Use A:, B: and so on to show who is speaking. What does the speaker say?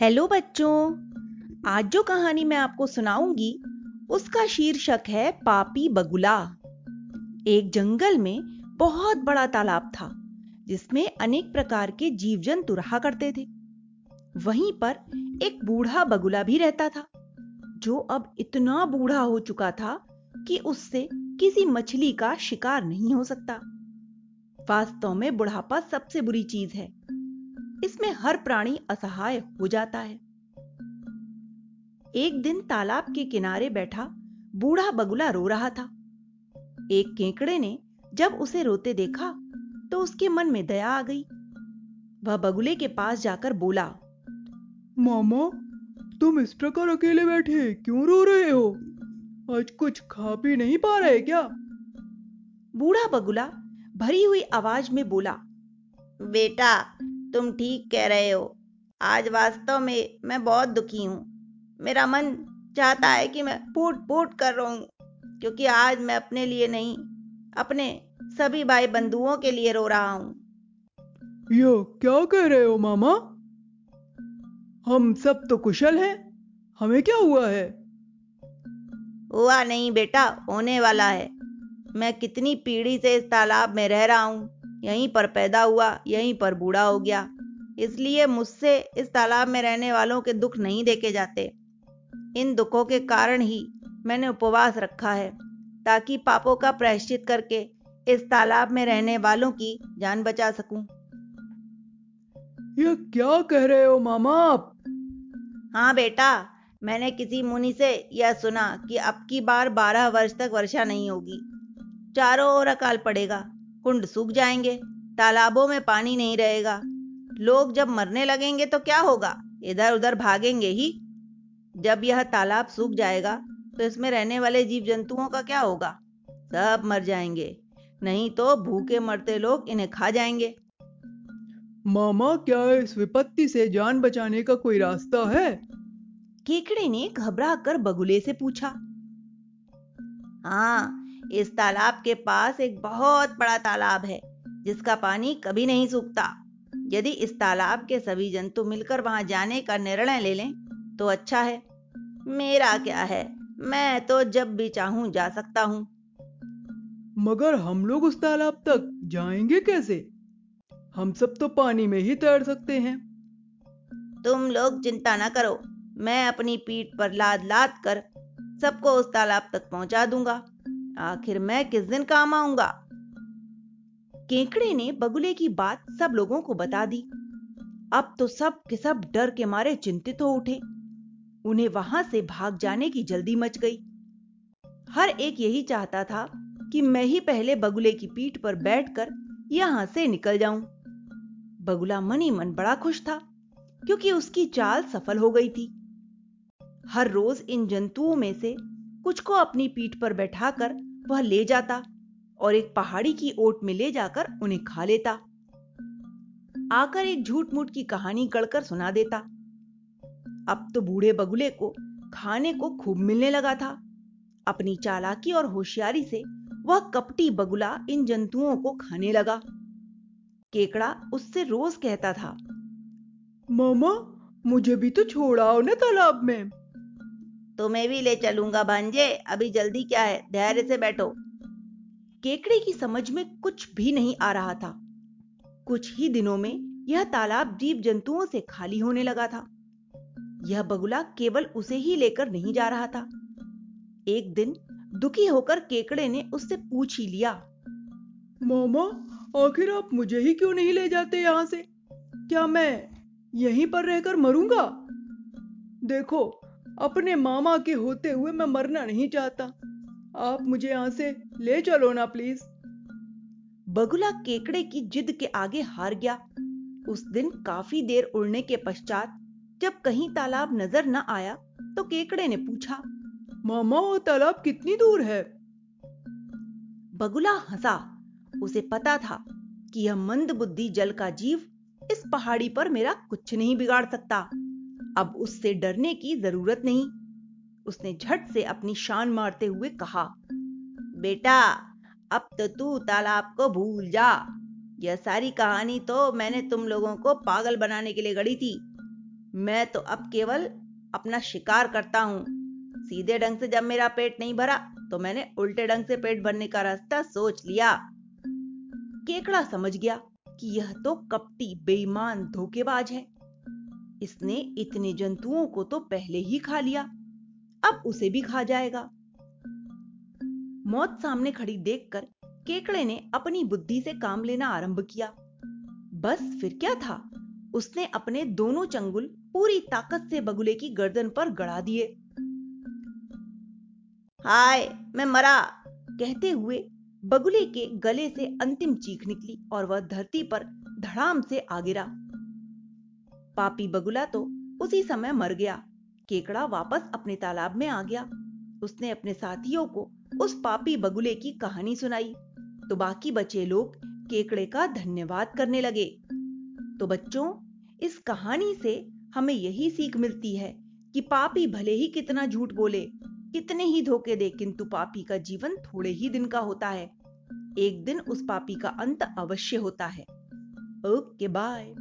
A: Hello बच्चों, आज जो कहानी मैं आपको सुनाऊँगी, उसका शीर्षक है पापी बगुला। एक जंगल में बहुत बड़ा तालाब था, जिसमें अनेक प्रकार के जीव जंतु रहा करते थे। वहीं पर एक बूढ़ा बगुला भी रहता था, जो अब इतना बूढ़ा हो चुका था कि उससे किसी मछली का शिकार नहीं हो सकता। वास्तव में बुढ़ापा सबसे बुरी चीज़ है। इसमें हर प्राणी असहाय हो जाता है। एक दिन तालाब के किनारे बैठा बूढ़ा बगुला रो रहा था। एक केकड़े ने जब उसे रोते देखा तो उसके मन में दया आ गई। वह बगुले के पास जाकर बोला
B: मामा तुम इस प्रकार अकेले बैठे क्यों रो रहे हो? आज कुछ खा पी नहीं पा रहे क्या?
A: बूढ़ा बगुला भरी हुई आवाज़ में बोला
C: बेटा तुम ठीक कह रहे हो। आज वास्तव में मैं बहुत दुखी हूँ। मेरा मन चाहता है कि मैं फूट फूट कर रहूँ क्योंकि आज मैं अपने लिए नहीं अपने सभी भाई बंधुओं के लिए रो रहा हूँ।
B: यो क्या कह रहे हो मामा? हम सब तो कुशल हैं। हमें क्या हुआ है?
C: हुआ नहीं बेटा होने वाला है। मैं कितनी पीढ़ी से इस तालाब में रह रहा हूँ। यहीं पर पैदा हुआ यहीं पर बूढ़ा हो गया। इसलिए मुझसे इस तालाब में रहने वालों के दुख नहीं देखे जाते। इन दुखों के कारण ही मैंने उपवास रखा है ताकि पापों का प्रायश्चित करके इस तालाब में रहने वालों की जान बचा सकूँ।
B: ये क्या कह रहे हो मामा आप?
C: हाँ बेटा मैंने किसी मुनि से यह सुना कि अब की बार बारह वर्ष तक वर्षा नहीं होगी। चारों ओर अकाल पड़ेगा। कुंड सूख जाएँगे तालाबों में पानी नहीं रहेगा। लोग जब मरने लगेंगे तो क्या होगा? इधर उधर भागेंगे ही। जब यह तालाब सूख जाएगा तो इसमें रहने वाले जीव जंतुओं का क्या होगा? सब मर जाएँगे। नहीं तो भूखे मरते लोग इन्हें खा जाएँगे।
B: मामा क्या इस विपत्ति से जान बचाने का कोई रास्ता है?
A: केकड़े ने घबरा कर बगुले से पूछा।
C: हाँ इस तालाब के पास एक बहुत बड़ा तालाब है जिसका पानी कभी नहीं सूखता। यदि इस तालाब के सभी जंतु मिलकर वहाँ जाने का निर्णय ले लें तो अच्छा है। मेरा क्या है? मैं तो जब भी चाहूँ जा सकता हूँ।
B: मगर हम लोग उस तालाब तक जाएँगे कैसे? हम सब तो पानी में ही तैर सकते हैं।
C: तुम लोग चिंता ना करो मैं अपनी पीठ पर लाद लाद कर सबको उस तालाब तक पहुँचा दूँगा। आखिर मैं किस दिन काम आऊँगा?
A: केकड़े ने बगुले की बात सब लोगों को बता दी। अब तो सब के सब डर के मारे चिंतित हो उठे। उन्हें वहाँ से भाग जाने की जल्दी मच गई। हर एक यही चाहता था कि मैं ही पहले बगुले की पीठ पर बैठकर यहाँ से निकल जाऊँ। बगुला मनी मन बड़ा खुश था, क्योंकि उसकी चाल सफल हो गई थी। हर रोज इन जंतुओं में से कुछ को अपनी पीठ पर बैठाकर वह ले जाता और एक पहाड़ी की ओट में ले जाकर उन्हें खा लेता। आकर एक झूठ मूठ की कहानी गढ़कर सुना देता। अब तो बूढ़े बगुले को खाने को खूब मिलने लगा था। अपनी चालाकी और होशियारी से वह कपटी बगुला इन जंतुओं को खाने लगा। केकड़ा उससे रोज कहता था,
B: मामा, मुझे भी तो छोड़ाओ ना तालाब में।
C: तुम्हें भी ले चलूँगा भांजे। अभी जल्दी क्या है? धैर्य से बैठो।
A: केकड़े की समझ में कुछ भी नहीं आ रहा था। कुछ ही दिनों में यह तालाब जीव जंतुओं से खाली होने लगा था। यह बगुला केवल उसे ही लेकर नहीं जा रहा था। एक दिन दुखी होकर केकड़े ने उससे पूछ ही लिया,
B: मामा, आखिर आप मुझे ही क्यों नहीं ले जाते यहाँ से? क्या मैं यहीं पर रहकर मरूँगा? देखो अपने मामा के होते हुए मैं मरना नहीं चाहता। आप मुझे यहाँ से ले चलो ना प्लीज़
A: बगुला केकड़े की जिद के आगे हार गया। उस दिन काफ़ी देर उड़ने के पश्चात जब कहीं तालाब नज़र न आया तो केकड़े ने पूछा
B: मामा वो तालाब कितनी दूर है?
A: बगुला हंसा। उसे पता था कि यह मंद बुद्धि जल का जीव इस पहाड़ी पर मेरा कुछ नहीं बिगाड़ सकता। अब उससे डरने की ज़रूरत नहीं। उसने झट से अपनी शान मारते हुए कहा,
C: बेटा, अब तो तू तालाब को भूल जा। यह सारी कहानी तो मैंने तुम लोगों को पागल बनाने के लिए गढ़ी थी। मैं तो अब केवल अपना शिकार करता हूँ। सीधे ढंग से जब मेरा पेट नहीं भरा तो मैंने उल्टे ढंग से पेट भरने का रास्ता सोच लिया।
A: केकड़ा समझ गया कि यह तो कपटी, बेईमान, धोखेबाज है। इसने इतने जंतुओं को तो पहले ही खा लिया, अब उसे भी खा जाएगा। मौत सामने खड़ी देखकर केकड़े ने अपनी बुद्धि से काम लेना आरंभ किया। बस फिर क्या था? उसने अपने दोनों चंगुल पूरी ताकत से बगुले की गर्दन पर गड़ा दिए।
C: हाय, मैं मरा!
A: कहते हुए बगुले के गले से अंतिम चीख निकली और वह धरती पर धड़ाम से आ गिरा पापी बगुला तो उसी समय मर गया। केकड़ा वापस अपने तालाब में आ गया। उसने अपने साथियों को उस पापी बगुले की कहानी सुनाई। तो बाकी बचे लोग केकड़े का धन्यवाद करने लगे। तो बच्चों, इस कहानी से हमें यही सीख मिलती है कि पापी भले ही कितना झूठ बोले, कितने ही धोखे दे, किंतु पापी का जीवन थोड़े ही दिन का होता है। एक दिन उस पापी का अंत अवश्य होता है। Okay, bye.